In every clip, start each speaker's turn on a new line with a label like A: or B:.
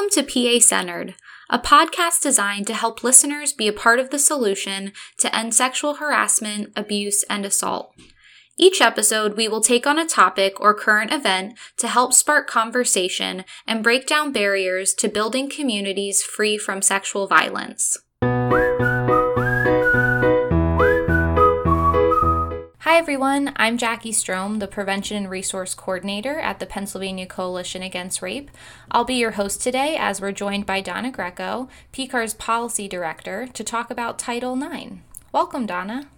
A: Welcome to PA Centered, a podcast designed to help listeners be a part of the solution to end sexual harassment, abuse, and assault. Each episode, we will take on a topic or current event to help spark conversation and break down barriers to building communities free from sexual violence. Hi, everyone. I'm Jackie Strom, the Prevention and Resource Coordinator at the Pennsylvania Coalition Against Rape. I'll be your host today as we're joined by Donna Greco, PCAR's Policy Director, to talk about Title IX. Welcome, Donna.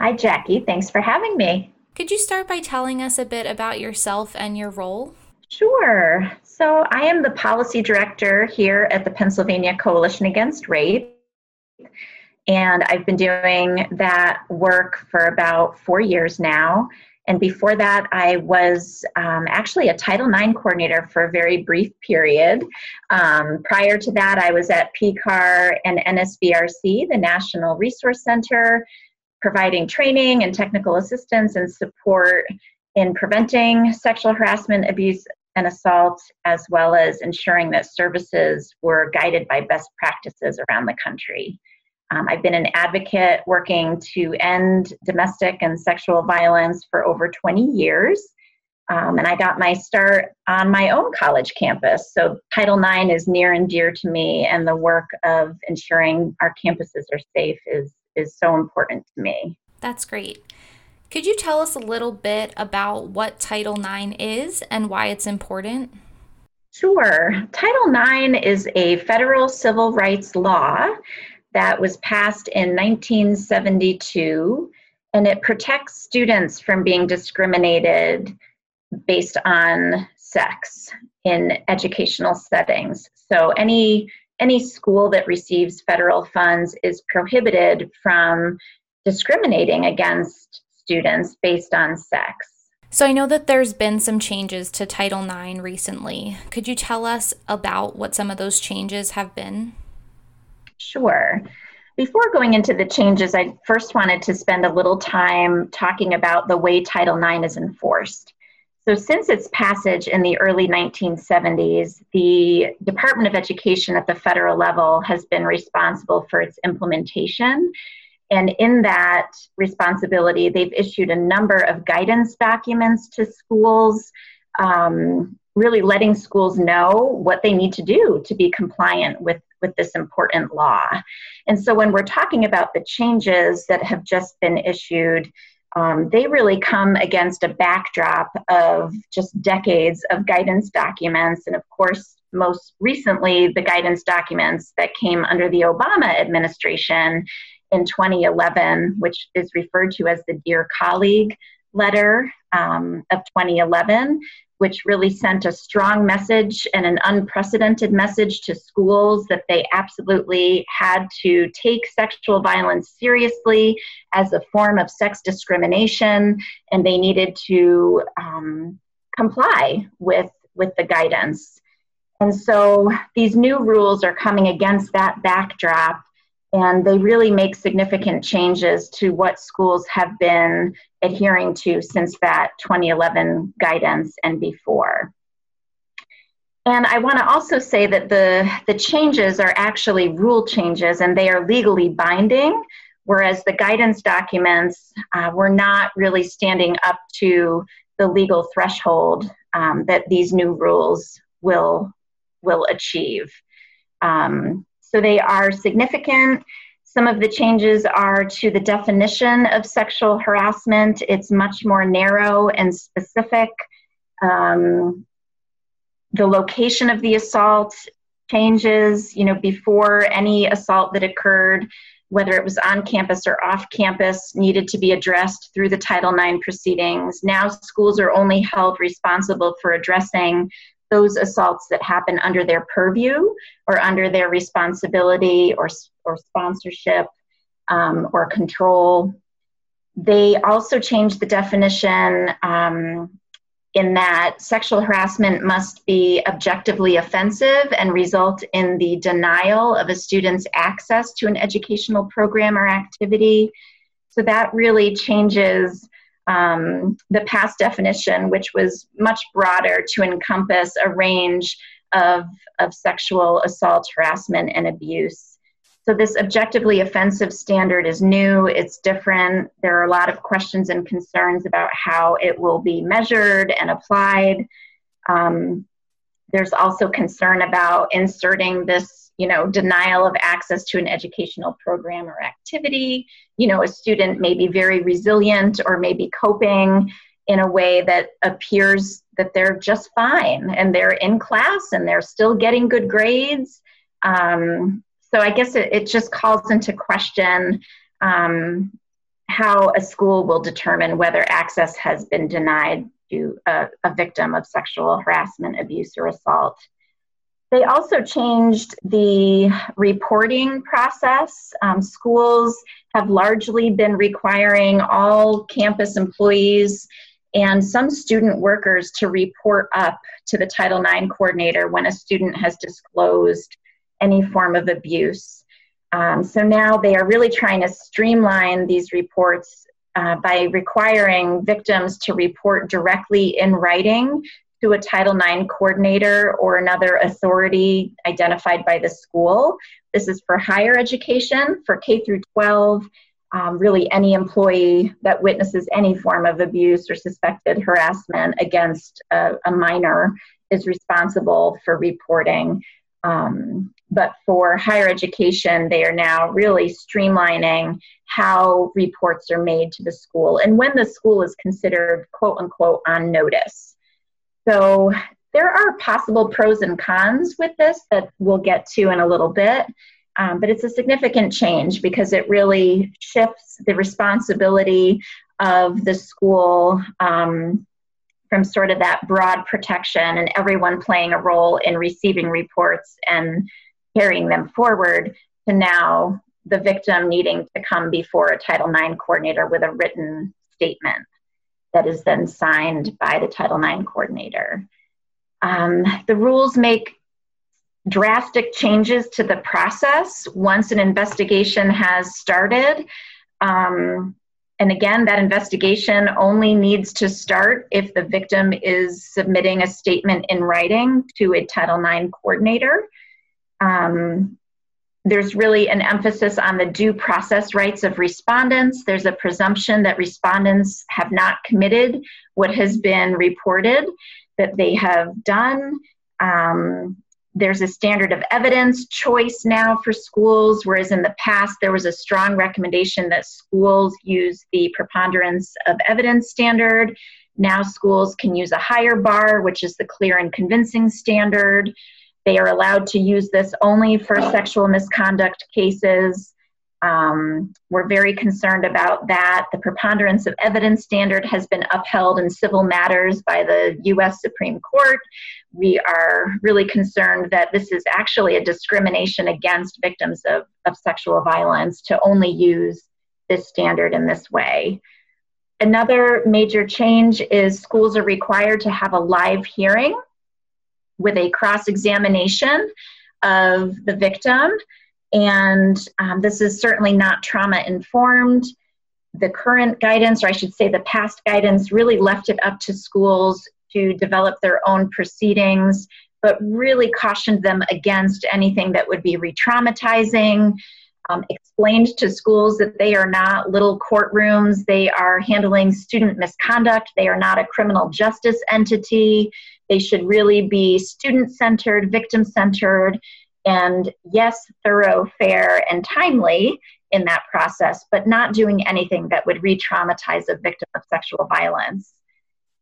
B: Hi, Jackie. Thanks for having me.
A: Could you start by telling us a bit about yourself and your role?
B: Sure. So, I am the Policy Director here at the Pennsylvania Coalition Against Rape. And I've been doing that work for about four years now. And before that, I was um, actually a Title IX coordinator for a very brief period. Um, prior to that, I was at PCAR and NSVRC, the National Resource Center, providing training and technical assistance and support in preventing sexual harassment, abuse, and assault, as well as ensuring that services were guided by best practices around the country. Um, I've been an advocate working to end domestic and sexual violence for over 20 years. Um, and I got my start on my own college campus. So Title IX is near and dear to me, and the work of ensuring our campuses are safe is, is so important to me.
A: That's great. Could you tell us a little bit about what Title IX is and why it's important?
B: Sure. Title IX is a federal civil rights law that was passed in 1972, and it protects students from being discriminated based on sex in educational settings. So any any school that receives federal funds is prohibited from discriminating against students based on sex.
A: So I know that there's been some changes to Title IX recently. Could you tell us about what some of those changes have been?
B: Sure. Before going into the changes, I first wanted to spend a little time talking about the way Title IX is enforced. So, since its passage in the early 1970s, the Department of Education at the federal level has been responsible for its implementation. And in that responsibility, they've issued a number of guidance documents to schools, um, really letting schools know what they need to do to be compliant with with this important law. And so when we're talking about the changes that have just been issued, um, they really come against a backdrop of just decades of guidance documents. And of course, most recently, the guidance documents that came under the Obama administration in 2011, which is referred to as the Dear Colleague letter um, of 2011, which really sent a strong message and an unprecedented message to schools that they absolutely had to take sexual violence seriously as a form of sex discrimination and they needed to um, comply with, with the guidance. And so these new rules are coming against that backdrop and they really make significant changes to what schools have been adhering to since that 2011 guidance and before. And I want to also say that the, the changes are actually rule changes and they are legally binding, whereas the guidance documents uh, were not really standing up to the legal threshold um, that these new rules will, will achieve. Um, so they are significant. Some of the changes are to the definition of sexual harassment. It's much more narrow and specific. Um, the location of the assault changes, you know, before any assault that occurred, whether it was on campus or off campus, needed to be addressed through the Title IX proceedings. Now schools are only held responsible for addressing those assaults that happen under their purview or under their responsibility or, or sponsorship um, or control. They also changed the definition um, in that sexual harassment must be objectively offensive and result in the denial of a student's access to an educational program or activity. So that really changes um, the past definition, which was much broader to encompass a range of, of sexual assault, harassment, and abuse. So, this objectively offensive standard is new, it's different. There are a lot of questions and concerns about how it will be measured and applied. Um, there's also concern about inserting this, you know, denial of access to an educational program or activity. You know, a student may be very resilient or maybe coping in a way that appears that they're just fine and they're in class and they're still getting good grades. Um, so I guess it, it, just calls into question um, how a school will determine whether access has been denied to a, a victim of sexual harassment, abuse, or assault. They also changed the reporting process. Um, schools have largely been requiring all campus employees and some student workers to report up to the Title IX coordinator when a student has disclosed any form of abuse. Um, so now they are really trying to streamline these reports uh, by requiring victims to report directly in writing to a Title IX coordinator or another authority identified by the school. This is for higher education, for K through 12, um, really any employee that witnesses any form of abuse or suspected harassment against a, a minor is responsible for reporting. Um, but for higher education, they are now really streamlining how reports are made to the school and when the school is considered quote unquote on notice. So there are possible pros and cons with this that we'll get to in a little bit. Um, but it's a significant change because it really shifts the responsibility of the school um, from sort of that broad protection and everyone playing a role in receiving reports and carrying them forward to now the victim needing to come before a Title IX coordinator with a written statement that is then signed by the Title IX coordinator. Um, the rules make drastic changes to the process once an investigation has started. Um, and again, that investigation only needs to start if the victim is submitting a statement in writing to a Title IX coordinator. Um, there's really an emphasis on the due process rights of respondents. There's a presumption that respondents have not committed what has been reported that they have done. Um, there's a standard of evidence choice now for schools, whereas in the past there was a strong recommendation that schools use the preponderance of evidence standard. Now schools can use a higher bar, which is the clear and convincing standard. They are allowed to use this only for sexual misconduct cases. Um, we're very concerned about that. The preponderance of evidence standard has been upheld in civil matters by the US Supreme Court. We are really concerned that this is actually a discrimination against victims of, of sexual violence to only use this standard in this way. Another major change is schools are required to have a live hearing with a cross examination of the victim and um, this is certainly not trauma informed. The current guidance, or I should say the past guidance, really left it up to schools to develop their own proceedings, but really cautioned them against anything that would be re traumatizing. Um, explained to schools that they are not little courtrooms, they are handling student misconduct, they are not a criminal justice entity. They should really be student centered, victim centered, and yes, thorough, fair, and timely in that process, but not doing anything that would re traumatize a victim of sexual violence.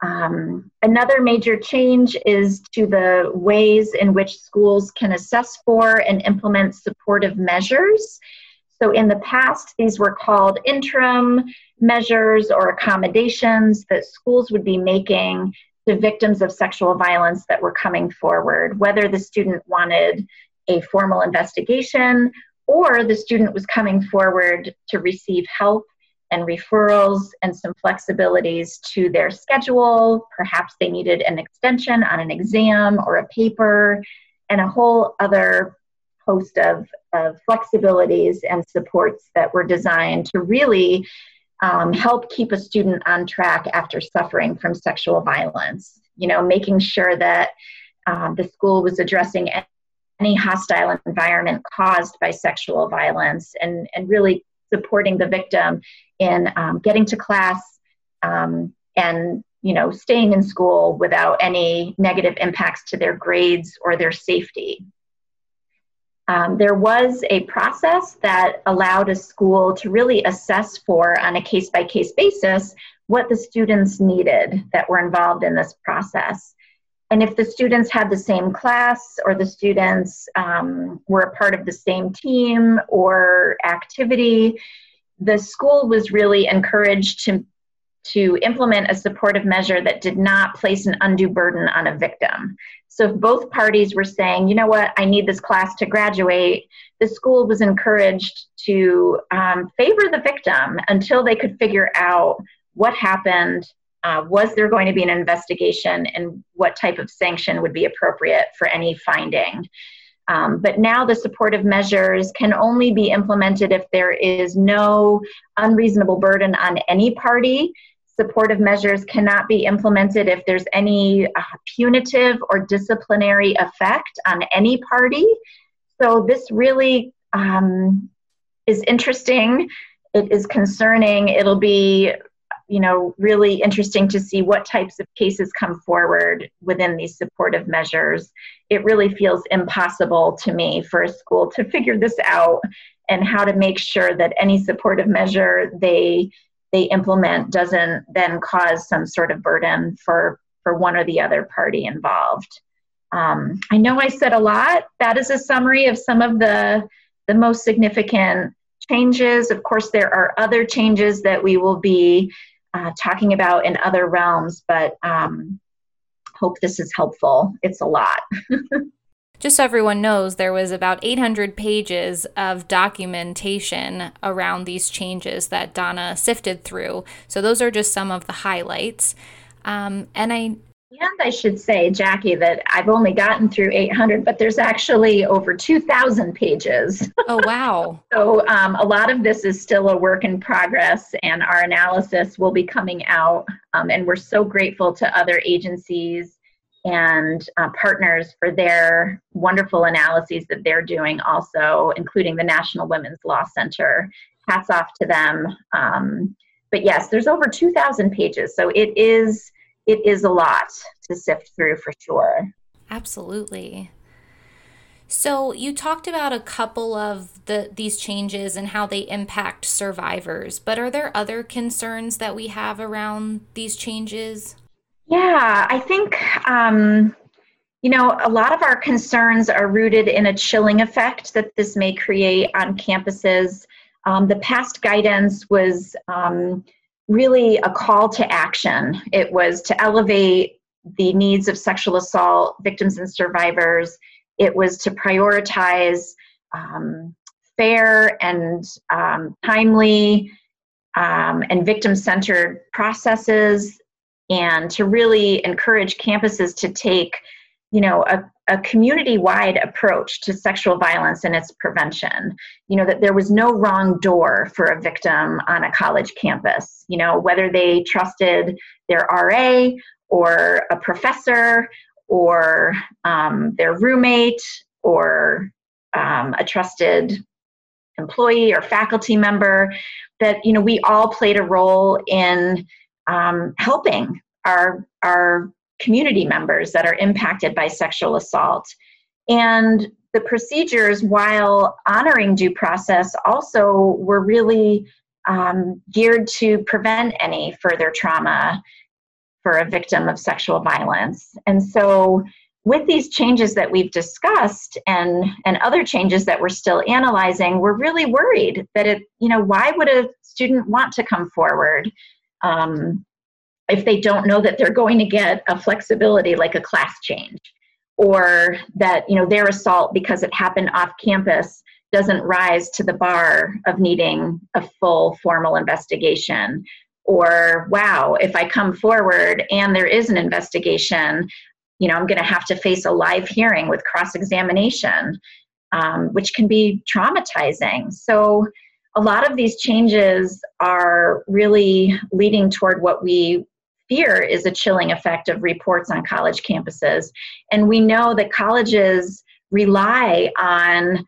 B: Um, another major change is to the ways in which schools can assess for and implement supportive measures. So, in the past, these were called interim measures or accommodations that schools would be making to victims of sexual violence that were coming forward, whether the student wanted a formal investigation, or the student was coming forward to receive help and referrals and some flexibilities to their schedule. Perhaps they needed an extension on an exam or a paper, and a whole other host of, of flexibilities and supports that were designed to really um, help keep a student on track after suffering from sexual violence. You know, making sure that um, the school was addressing any hostile environment caused by sexual violence and, and really supporting the victim in um, getting to class um, and you know staying in school without any negative impacts to their grades or their safety um, there was a process that allowed a school to really assess for on a case by case basis what the students needed that were involved in this process. And if the students had the same class or the students um, were a part of the same team or activity, the school was really encouraged to, to implement a supportive measure that did not place an undue burden on a victim. So if both parties were saying, you know what, I need this class to graduate, the school was encouraged to um, favor the victim until they could figure out what happened uh, was there going to be an investigation and what type of sanction would be appropriate for any finding? Um, but now the supportive measures can only be implemented if there is no unreasonable burden on any party. Supportive measures cannot be implemented if there's any uh, punitive or disciplinary effect on any party. So this really um, is interesting. It is concerning. It'll be you know, really interesting to see what types of cases come forward within these supportive measures. It really feels impossible to me for a school to figure this out and how to make sure that any supportive measure they they implement doesn't then cause some sort of burden for for one or the other party involved. Um, I know I said a lot. That is a summary of some of the the most significant changes. Of course, there are other changes that we will be uh, talking about in other realms, but um, hope this is helpful. It's a lot.
A: Just so everyone knows, there was about 800 pages of documentation around these changes that Donna sifted through. So those are just some of the highlights. Um, and I
B: and I should say, Jackie, that I've only gotten through 800, but there's actually over 2,000 pages.
A: Oh, wow.
B: so um, a lot of this is still a work in progress, and our analysis will be coming out. Um, and we're so grateful to other agencies and uh, partners for their wonderful analyses that they're doing, also, including the National Women's Law Center. Hats off to them. Um, but yes, there's over 2,000 pages, so it is it is a lot to sift through for sure.
A: Absolutely. So you talked about a couple of the these changes and how they impact survivors, but are there other concerns that we have around these changes?
B: Yeah, I think um, you know a lot of our concerns are rooted in a chilling effect that this may create on campuses. Um, the past guidance was um, really a call to action. It was to elevate the needs of sexual assault victims and survivors. It was to prioritize um, fair and um, timely um, and victim centered processes and to really encourage campuses to take you know a, a community-wide approach to sexual violence and its prevention. You know that there was no wrong door for a victim on a college campus. You know whether they trusted their ra or a professor or um, their roommate or um, a trusted employee or faculty member that you know we all played a role in um, helping our our community members that are impacted by sexual assault. And the procedures, while honoring due process, also were really um, geared to prevent any further trauma for a victim of sexual violence. And so, with these changes that we've discussed and and other changes that we're still analyzing, we're really worried that it, you know, why would a student want to come forward? Um, if they don't know that they're going to get a flexibility like a class change or that you know their assault because it happened off campus doesn't rise to the bar of needing a full formal investigation. Or wow if i come forward and there is an investigation you know i'm going to have to face a live hearing with cross examination um, which can be traumatizing. So a lot of these changes are really leading toward what we fear is a chilling effect of reports on college campuses. And we know that colleges rely on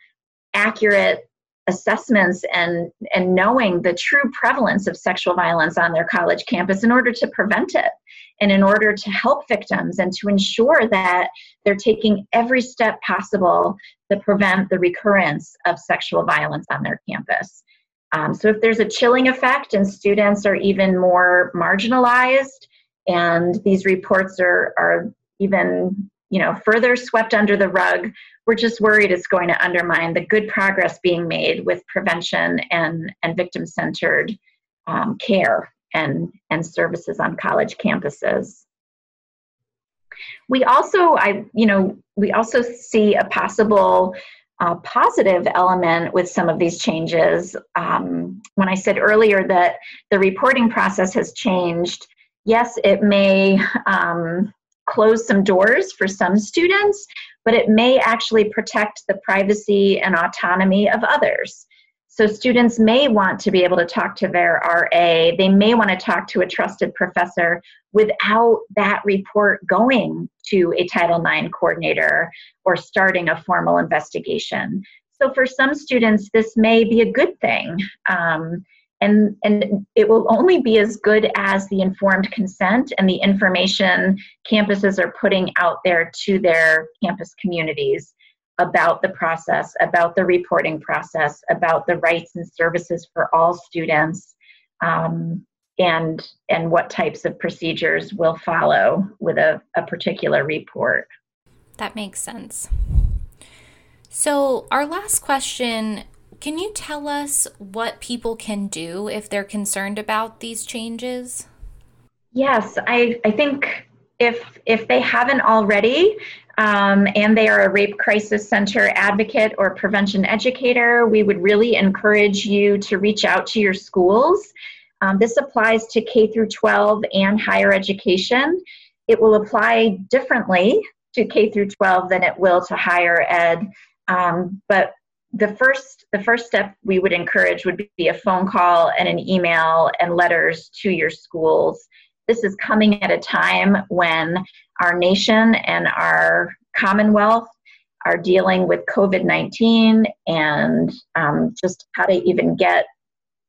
B: accurate assessments and and knowing the true prevalence of sexual violence on their college campus in order to prevent it and in order to help victims and to ensure that they're taking every step possible to prevent the recurrence of sexual violence on their campus um, so if there's a chilling effect and students are even more marginalized and these reports are are even you know further swept under the rug we're just worried it's going to undermine the good progress being made with prevention and, and victim centered um, care and, and services on college campuses. We also, I, you know, we also see a possible uh, positive element with some of these changes. Um, when I said earlier that the reporting process has changed, yes, it may um, close some doors for some students, but it may actually protect the privacy and autonomy of others. So students may want to be able to talk to their RA. They may want to talk to a trusted professor without that report going to a Title IX coordinator or starting a formal investigation. So for some students, this may be a good thing. Um, and, and it will only be as good as the informed consent and the information campuses are putting out there to their campus communities about the process, about the reporting process, about the rights and services for all students, um, and and what types of procedures will follow with a, a particular report.
A: That makes sense. So, our last question can you tell us what people can do if they're concerned about these changes?
B: Yes, I, I think if if they haven't already um, and they are a rape crisis center advocate or prevention educator, we would really encourage you to reach out to your schools. Um, this applies to K through 12 and higher education. It will apply differently to K through 12 than it will to higher ed. Um, but the first the first step we would encourage would be a phone call and an email and letters to your schools this is coming at a time when our nation and our commonwealth are dealing with covid-19 and um, just how to even get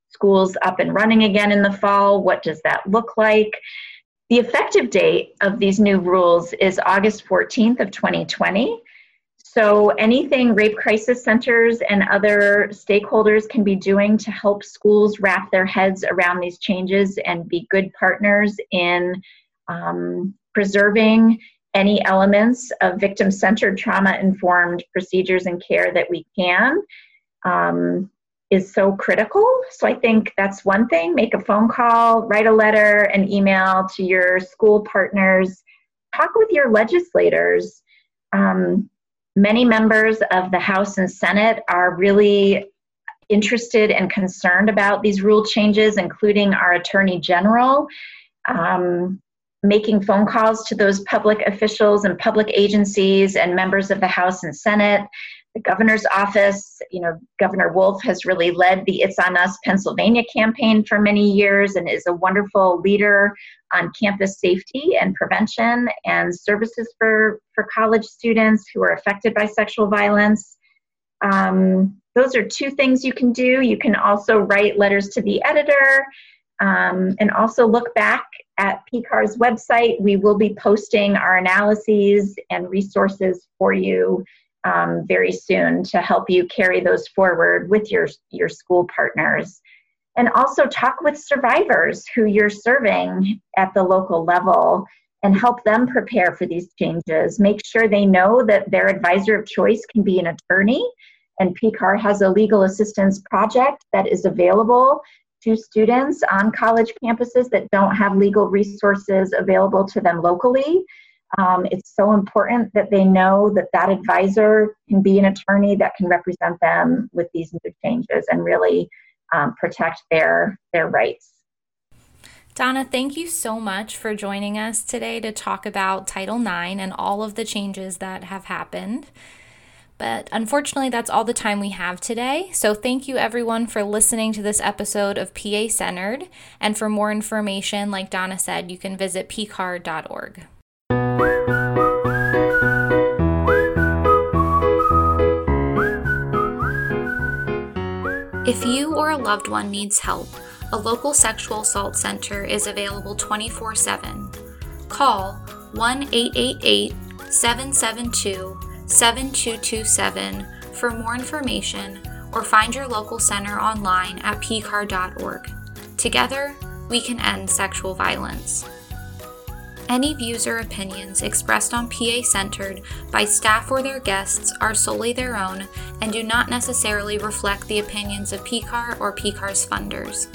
B: schools up and running again in the fall. What does that look like? The effective date of these new rules is august 14th of 2020 so, anything rape crisis centers and other stakeholders can be doing to help schools wrap their heads around these changes and be good partners in um, preserving any elements of victim centered trauma informed procedures and care that we can um, is so critical. So, I think that's one thing make a phone call, write a letter, an email to your school partners, talk with your legislators. Um, Many members of the House and Senate are really interested and concerned about these rule changes, including our Attorney General. Um, making phone calls to those public officials and public agencies and members of the House and Senate. The governor's office, you know, Governor Wolf has really led the It's on Us Pennsylvania campaign for many years and is a wonderful leader on campus safety and prevention and services for, for college students who are affected by sexual violence. Um, those are two things you can do. You can also write letters to the editor um, and also look back at PCAR's website. We will be posting our analyses and resources for you um, very soon to help you carry those forward with your, your school partners and also talk with survivors who you're serving at the local level and help them prepare for these changes. Make sure they know that their advisor of choice can be an attorney, and PCAR has a legal assistance project that is available to students on college campuses that don't have legal resources available to them locally. Um, it's so important that they know that that advisor can be an attorney that can represent them with these new changes and really um, protect their their rights.
A: Donna, thank you so much for joining us today to talk about Title IX and all of the changes that have happened. But unfortunately, that's all the time we have today. So thank you everyone for listening to this episode of PA Centered. And for more information, like Donna said, you can visit pcar.org. If you or a loved one needs help, a local sexual assault center is available 24 7. Call 1 888 772 7227 for more information or find your local center online at pcar.org. Together, we can end sexual violence. Any views or opinions expressed on PA Centered by staff or their guests are solely their own and do not necessarily reflect the opinions of PCAR or PCAR's funders.